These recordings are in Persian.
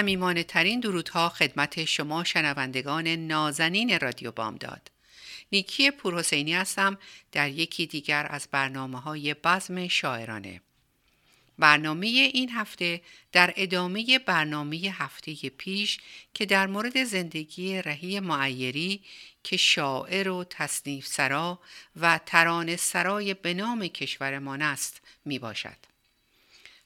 صمیمانه ترین درودها خدمت شما شنوندگان نازنین رادیو بامداد. نیکی پورحسینی هستم در یکی دیگر از برنامه های بزم شاعرانه. برنامه این هفته در ادامه برنامه هفته پیش که در مورد زندگی رهی معیری که شاعر و تصنیف سرا و تران سرای به نام کشورمان است می باشد.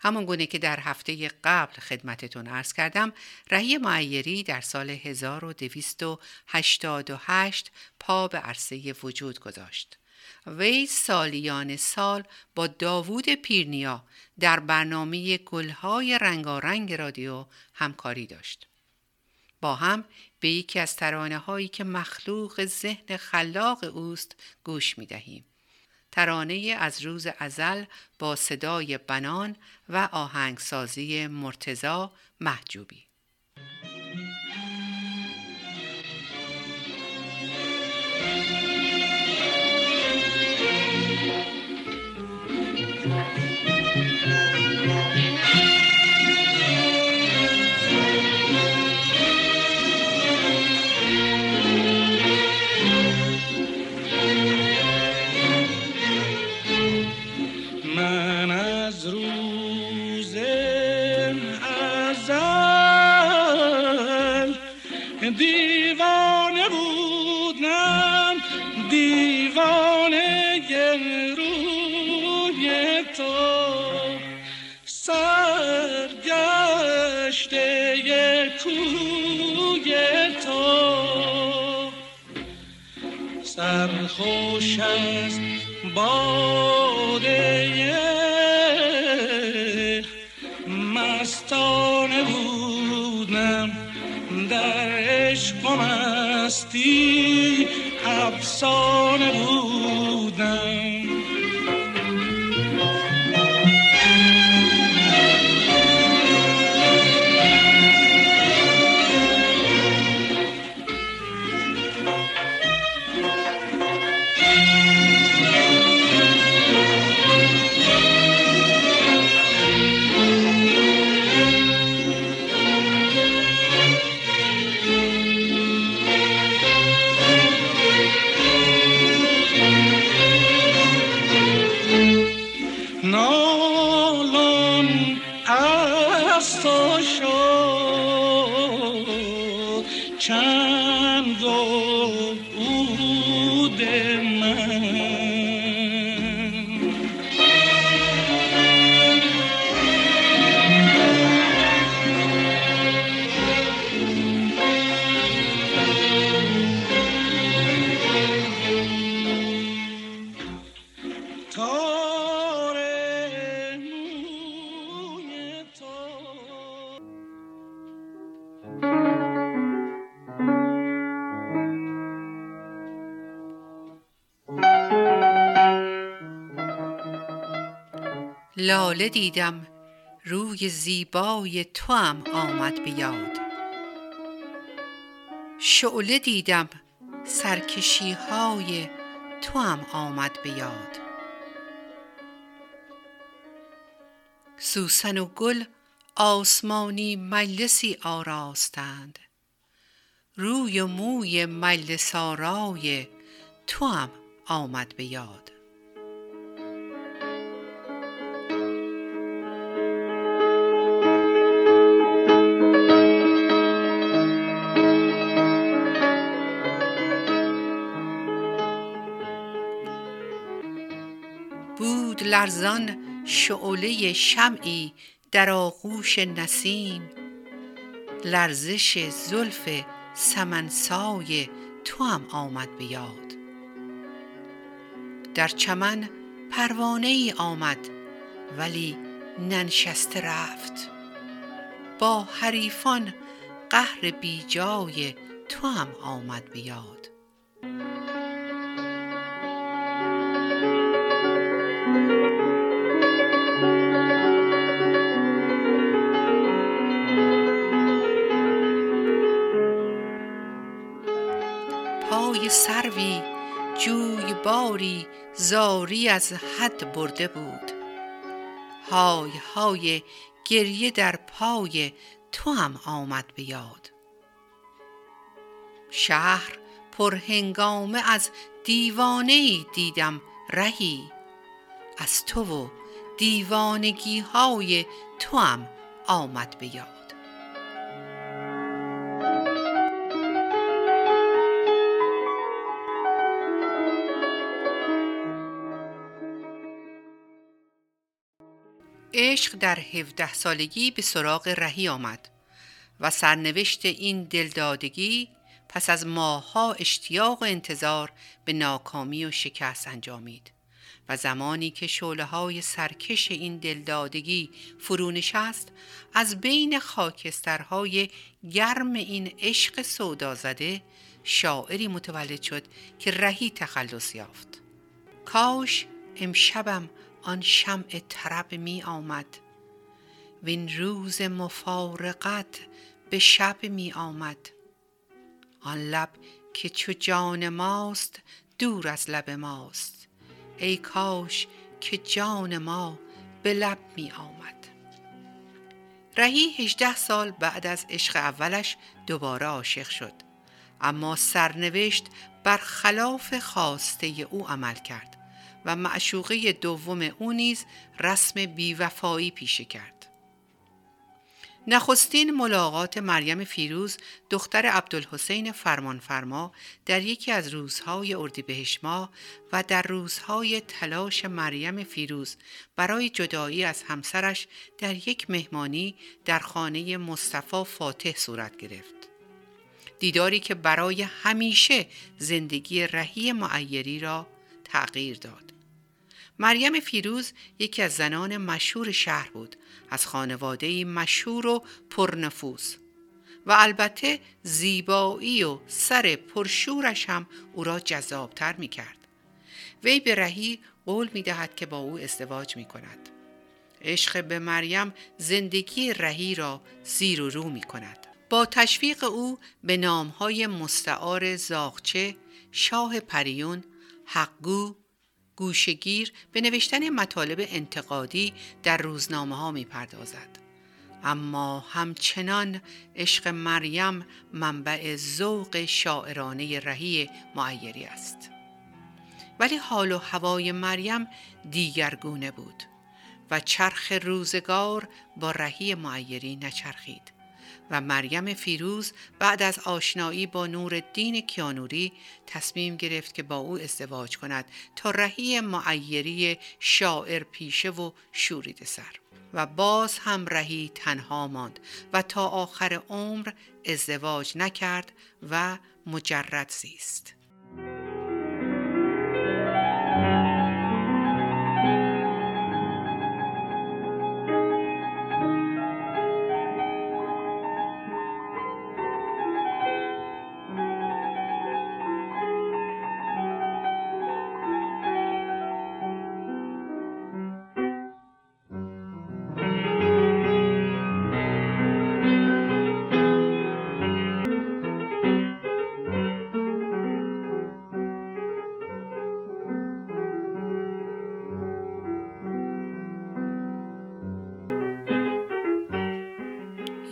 همون گونه که در هفته قبل خدمتتون عرض کردم رهی معیری در سال 1288 پا به عرصه وجود گذاشت. وی سالیان سال با داوود پیرنیا در برنامه گلهای رنگارنگ رادیو همکاری داشت. با هم به یکی از ترانه هایی که مخلوق ذهن خلاق اوست گوش می دهیم. ترانه از روز ازل با صدای بنان و آهنگسازی مرتزا محجوبی. در عشق و مستی افسانه بودم. لاله دیدم روی زیبای تو هم آمد به شعله دیدم سرکشی های تو هم آمد به یاد. سوسن و گل آسمانی مجلسی آراستند. روی و موی مجلس آرای تو هم آمد به یاد. لرزان شعله شمعی در آغوش نسیم. لرزش زلف سمنسای تو هم آمد به یاد. در چمن پروانه ای آمد ولی ننشسته رفت. با حریفان قهر بیجای تو هم آمد بیاد پای سروی جوی باری زاری از حد برده بود. های های گریه در پای تو هم آمد به یاد. شهر پر هنگامه از دیوانه دیدم رهی. از تو و دیوانگی های تو هم آمد به عشق در 17 سالگی به سراغ رهی آمد و سرنوشت این دلدادگی پس از ماهها اشتیاق و انتظار به ناکامی و شکست انجامید و زمانی که شعله های سرکش این دلدادگی فرو نشست از بین خاکسترهای گرم این عشق سودا زده شاعری متولد شد که رهی تخلص یافت. کاش امشبم آن شمع طرب می آمد. وین روز مفارقت به شب می آمد. آن لب که چو جان ماست دور از لب ماست. ای کاش که جان ما به لب می آمد. رهی هجده سال بعد از عشق اولش دوباره عاشق شد. اما سرنوشت بر خلاف خواسته او عمل کرد. و معشوقه دوم او نیز رسم بیوفایی پیشه کرد نخستین ملاقات مریم فیروز دختر عبدالحسین فرمانفرما در یکی از روزهای اردیبهشت ماه و در روزهای تلاش مریم فیروز برای جدایی از همسرش در یک مهمانی در خانه مصطفی فاتح صورت گرفت. دیداری که برای همیشه زندگی رهی معیری را تغییر داد. مریم فیروز یکی از زنان مشهور شهر بود از خانواده مشهور و پرنفوس و البته زیبایی و سر پرشورش هم او را جذابتر می کرد. وی به رهی قول می دهد که با او ازدواج می کند. عشق به مریم زندگی رهی را زیر و رو می کند. با تشویق او به نامهای مستعار زاغچه، شاه پریون، حقگو، گوشگیر به نوشتن مطالب انتقادی در روزنامه ها می پردازد. اما همچنان عشق مریم منبع ذوق شاعرانه رهی معیری است. ولی حال و هوای مریم دیگرگونه بود و چرخ روزگار با رهی معیری نچرخید. و مریم فیروز بعد از آشنایی با نور الدین کیانوری تصمیم گرفت که با او ازدواج کند تا رهی معیری شاعر پیشه و شورید سر و باز هم رهی تنها ماند و تا آخر عمر ازدواج نکرد و مجرد زیست.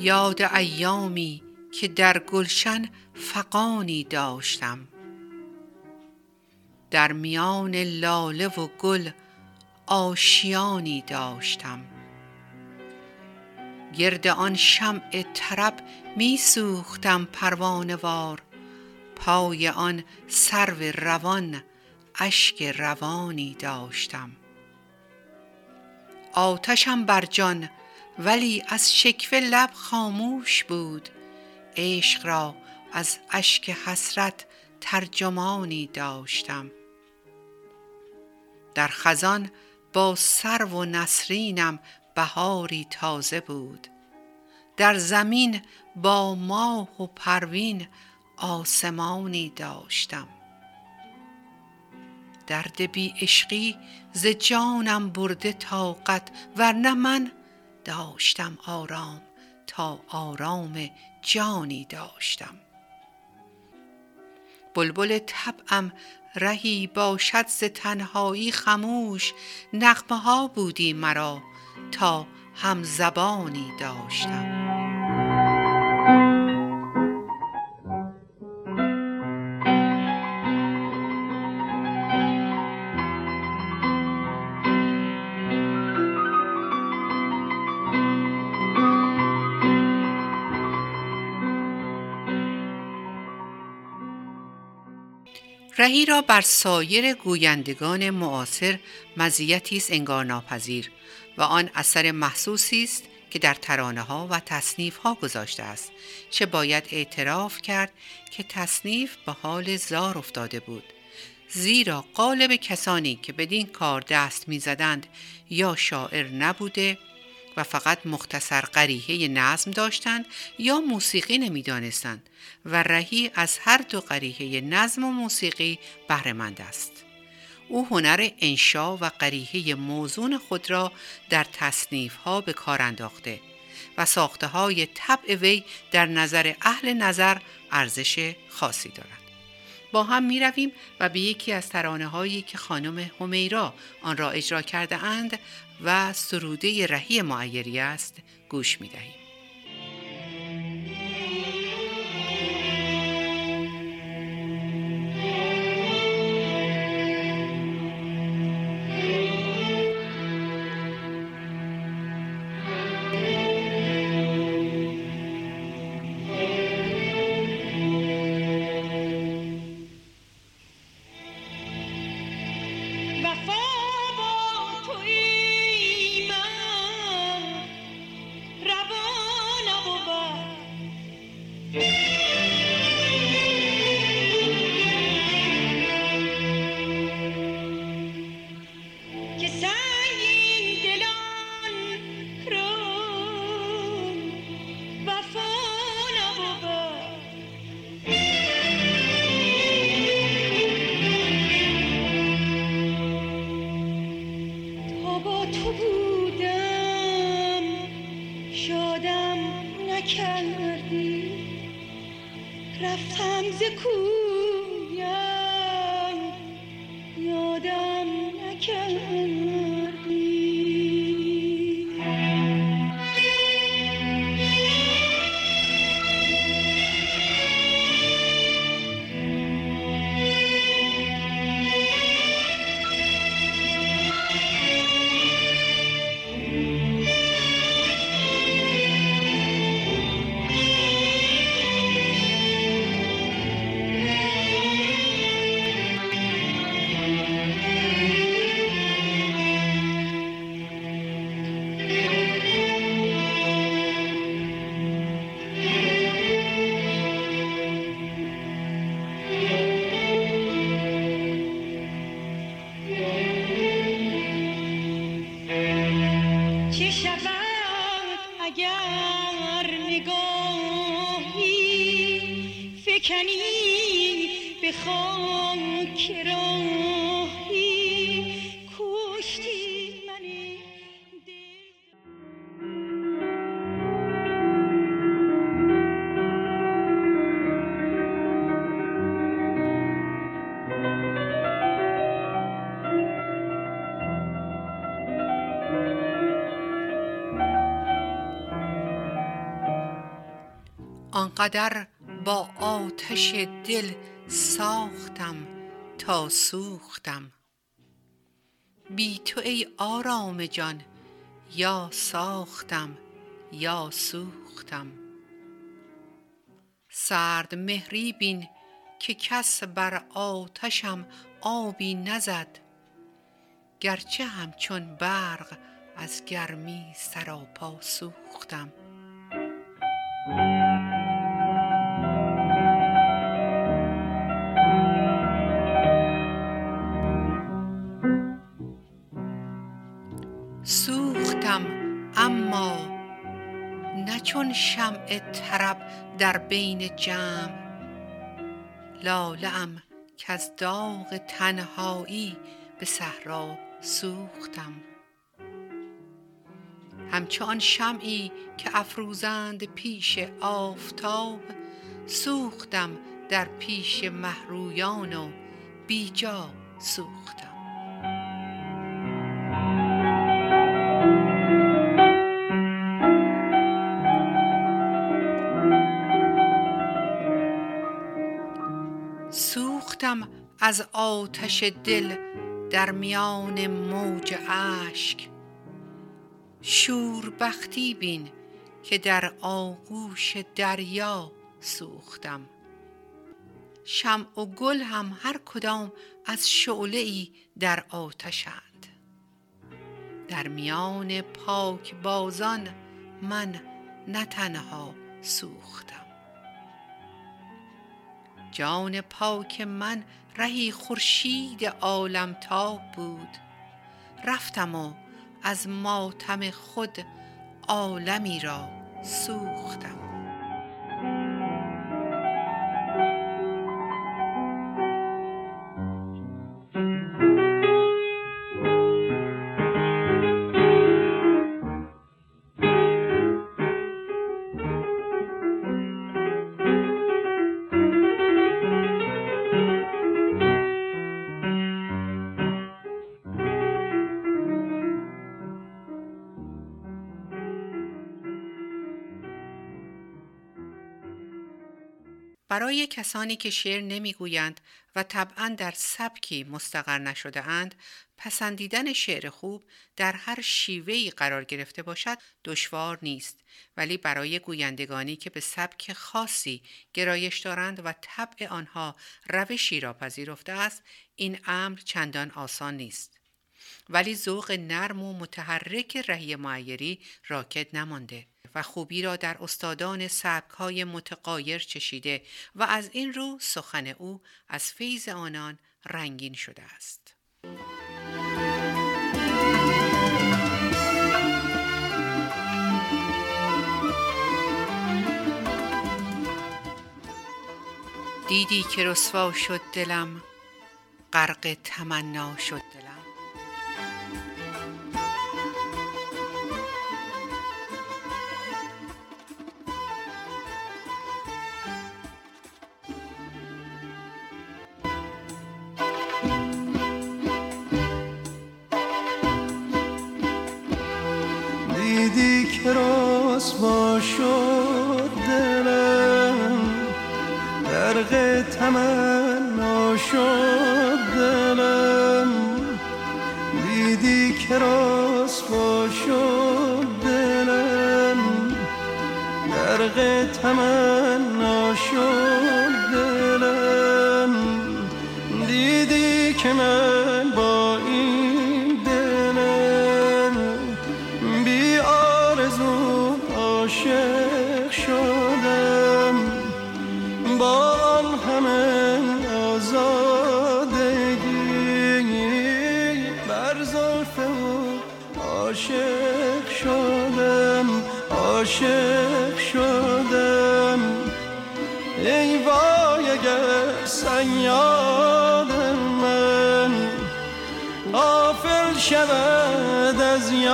یاد ایامی که در گلشن فقانی داشتم. در میان لاله و گل آشیانی داشتم. گرد آن شمع طرب می سوختم پروانه وار. پای آن سرو روان اشک روانی داشتم. آتشم بر جان ولی از شکوه لب خاموش بود. عشق را از اشک حسرت ترجمانی داشتم. در خزان با سرو و نسرینم بهاری تازه بود. در زمین با ماه و پروین آسمانی داشتم. درد بی عشقی ز جانم برده طاقت ورنه من داشتم آرام تا آرام جانی داشتم. بلبل طبعم رهی باشد ز تنهایی خموش نغمه ها بودی مرا تا هم زبانی داشتم. رهی را بر سایر گویندگان معاصر مزیتی است انگار ناپذیر و آن اثر محسوسی است که در ترانه ها و تصنیف ها گذاشته است چه باید اعتراف کرد که تصنیف به حال زار افتاده بود. زیرا قالب کسانی که بدین کار دست می‌زدند یا شاعر نبوده و فقط مختصر قریحه نظم داشتند یا موسیقی نمی‌دانستند و رهی از هر دو قریحه نظم و موسیقی بهرهمند است او هنر انشا و قریحه موزون خود را در تصنیف ها به کار انداخته و ساخته های طبع وی در نظر اهل نظر ارزش خاصی دارد. با هم می رویم و به یکی از ترانه هایی که خانم همیرا آن را اجرا کرده اند و سروده رهی معیری است گوش می دهیم. کردی؟ رفتم ز کوه آنقدر با آتش دل ساختم تا سوختم. بی تو ای آرام جان یا ساختم یا سوختم. سرد مهری بین که کس بر آتشم آبی نزد گرچه همچون برق از گرمی سراپا سوختم. شمع طرب در بین جمع. لاله ام کز داغ تنهایی به صحرا سوختم. همچو آن شمعی که افروزند پیش آفتاب سوختم در پیش مهرویان و بیجا سوختم. سوختم از آتش دل در میان موج اشک. شوربختی بین که در آغوش دریا سوختم. شمع و گل هم هر کدام از شعله ای در آتشند. در میان پاک بازان من نه تنها سوختم. جان پاک من رهی خورشید عالمتاب بود. رفتم و از ماتم خود عالمی را سوختم. برای کسانی که شعر نمی‌گویند و طبعا در سبکی مستقر نشده اند پسندیدن شعر خوب در هر شیوهی قرار گرفته باشد دشوار نیست. ولی برای گویندگانی که به سبک خاصی گرایش دارند و طبع آنها روشی را پذیرفته است این امر چندان آسان نیست. ولی ذوق نرم و متحرک رهی معیری راکد نمانده. و خوبی را در استادان های متقایر چشیده و از این رو سخن او از فیض آنان رنگین شده است. دیدی که رسوا شد دلم غرق تمنا شد دلم غرق تمنا شد. شود از یاد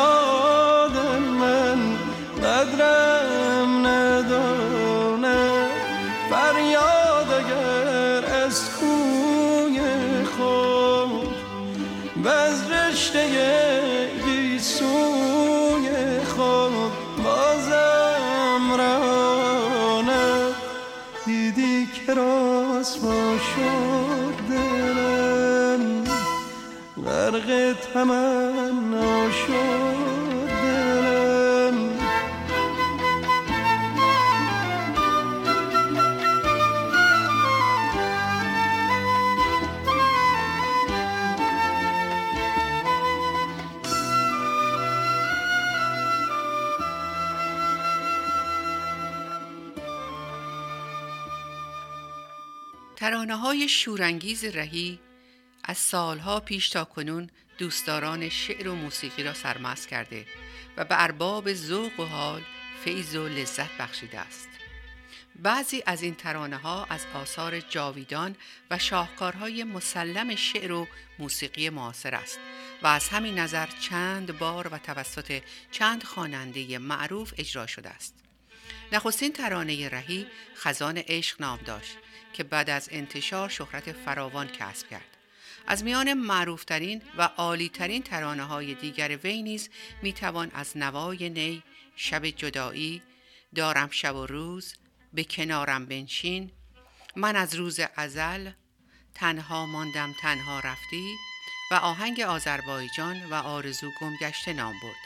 تمنا شد دلم ترانه های شورانگیز رهی از سالها پیش تا کنون دوستداران شعر و موسیقی را سرمست کرده و به ارباب ذوق و حال فیض و لذت بخشیده است بعضی از این ترانه ها از آثار جاویدان و شاهکارهای مسلم شعر و موسیقی معاصر است و از همین نظر چند بار و توسط چند خواننده معروف اجرا شده است. نخستین ترانه رهی خزان عشق نام داشت که بعد از انتشار شهرت فراوان کسب کرد. از میان معروفترین و عالیترین ترانه های دیگر وی نیز می توان از نوای نی، شب جدایی، دارم شب و روز، به کنارم بنشین، من از روز ازل، تنها ماندم تنها رفتی و آهنگ آذربایجان و آرزو گمگشته نام برد.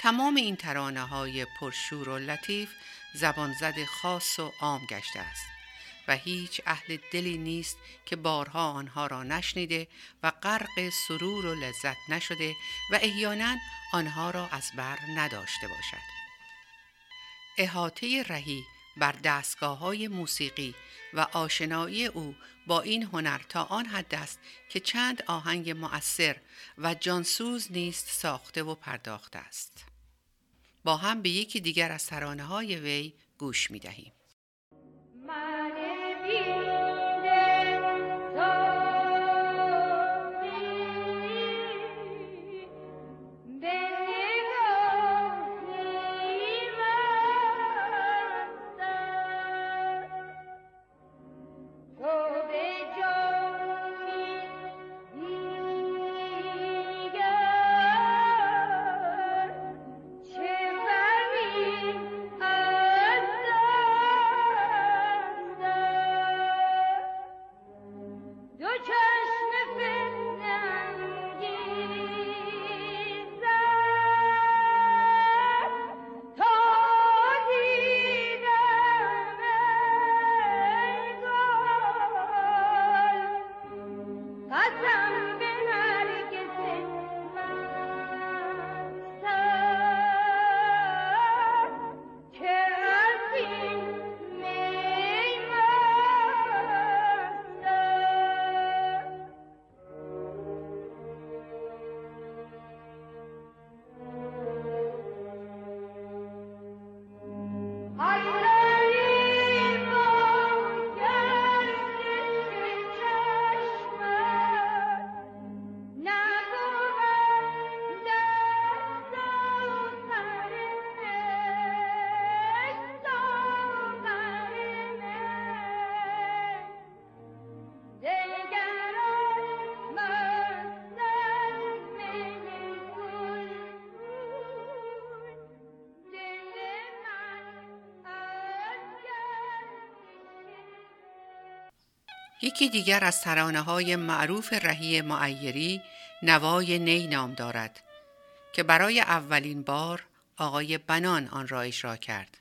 تمام این ترانه های پرشور و لطیف زبانزد خاص و عام گشته است. و هیچ اهل دلی نیست که بارها آنها را نشنیده و غرق سرور و لذت نشده و احیانا آنها را از بر نداشته باشد احاطه رهی بر دستگاه های موسیقی و آشنایی او با این هنر تا آن حد است که چند آهنگ مؤثر و جانسوز نیست ساخته و پرداخته است با هم به یکی دیگر از ترانه های وی گوش می دهیم. you. یکی دیگر از ترانه های معروف رهی معیری نوای نی نام دارد که برای اولین بار آقای بنان آن را اجرا کرد.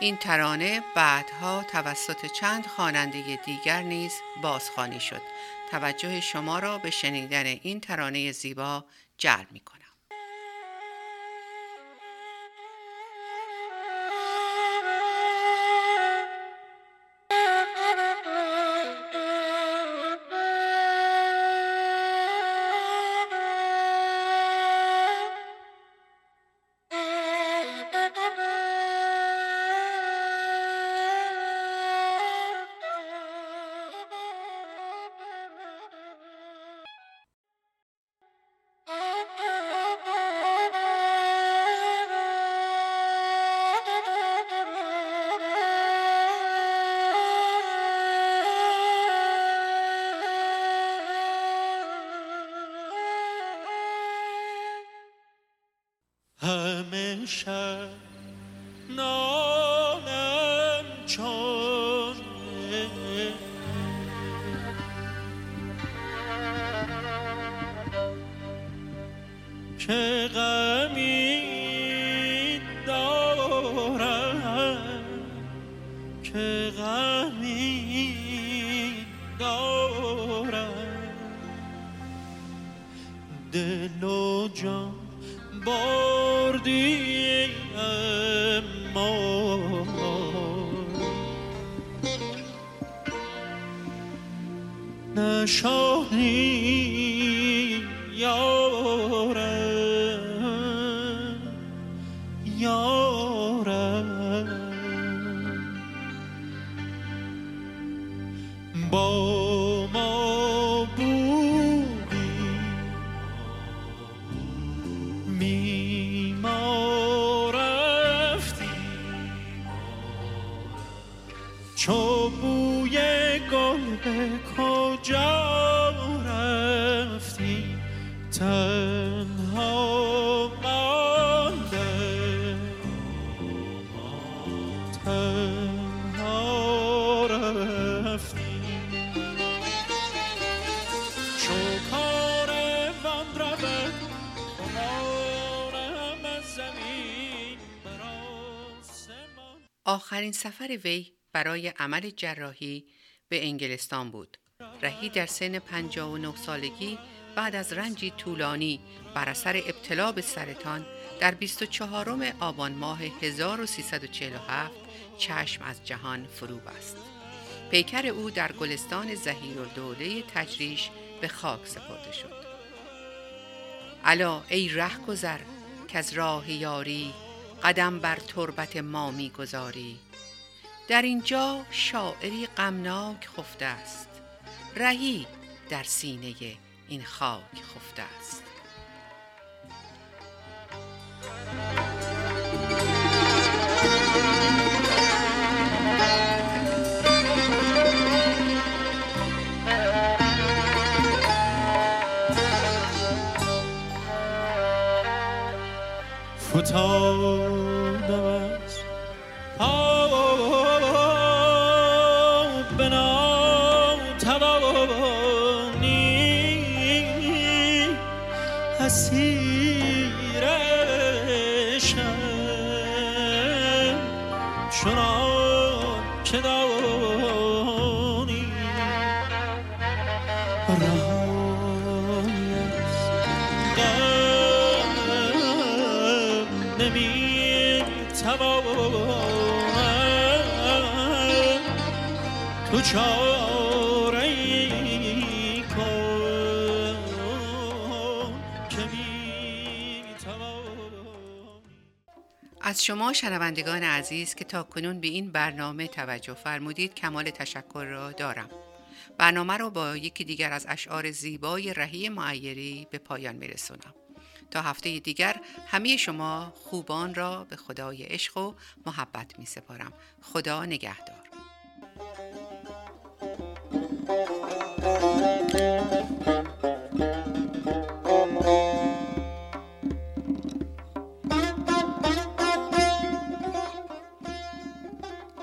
این ترانه بعدها توسط چند خواننده دیگر نیز بازخوانی شد. توجه شما را به شنیدن این ترانه زیبا جلب می کند. همیشه 那少女。آخرین سفر وی برای عمل جراحی به انگلستان بود. رهی در سن 59 سالگی بعد از رنجی طولانی بر اثر ابتلا به سرطان در 24 آبان ماه 1347 چشم از جهان فرو بست. پیکر او در گلستان زهیر دوله تجریش به خاک سپرده شد. الا ای ره گذر که از راه یاری قدم بر تربت ما می گذاری در اینجا شاعری غمناک خفته است. رهی در سینه این خاک خفته است. فتادم شما شنوندگان عزیز که تا کنون به این برنامه توجه فرمودید کمال تشکر را دارم. برنامه را با یکی دیگر از اشعار زیبای رهی معیری به پایان میرسونم. تا هفته دیگر همه شما خوبان را به خدای عشق و محبت می سپارم. خدا نگهدار.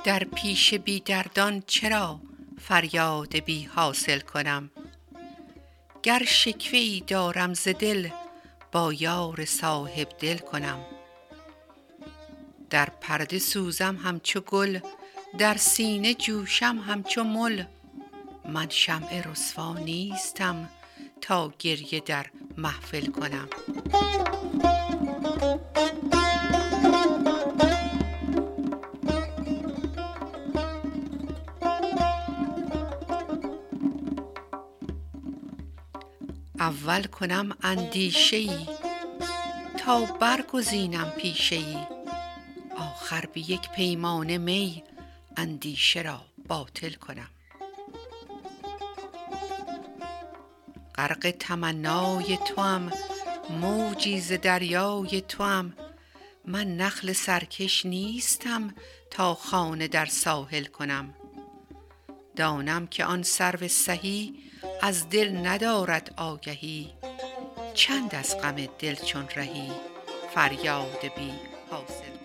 در پیش بی دردان چرا فریاد بی حاصل کنم؟ گر شکوه دارم ز دل با یار صاحب دل کنم. در پرده سوزم همچو گل در سینه جوشم همچو مل. من شمع رسوا نیستم تا گریه در محفل کنم. اول کنم اندیشه ای تا برگزینم پیشه ای آخر به یک پیمانه می اندیشه را باطل کنم. غرق تمنای توام موجی ز دریای توام. من نخل سرکش نیستم تا خانه در ساحل کنم. دانم که آن سرو سهی از دل ندارد آگهی. چند از غم دل چون رهی فریاد بی حاصل.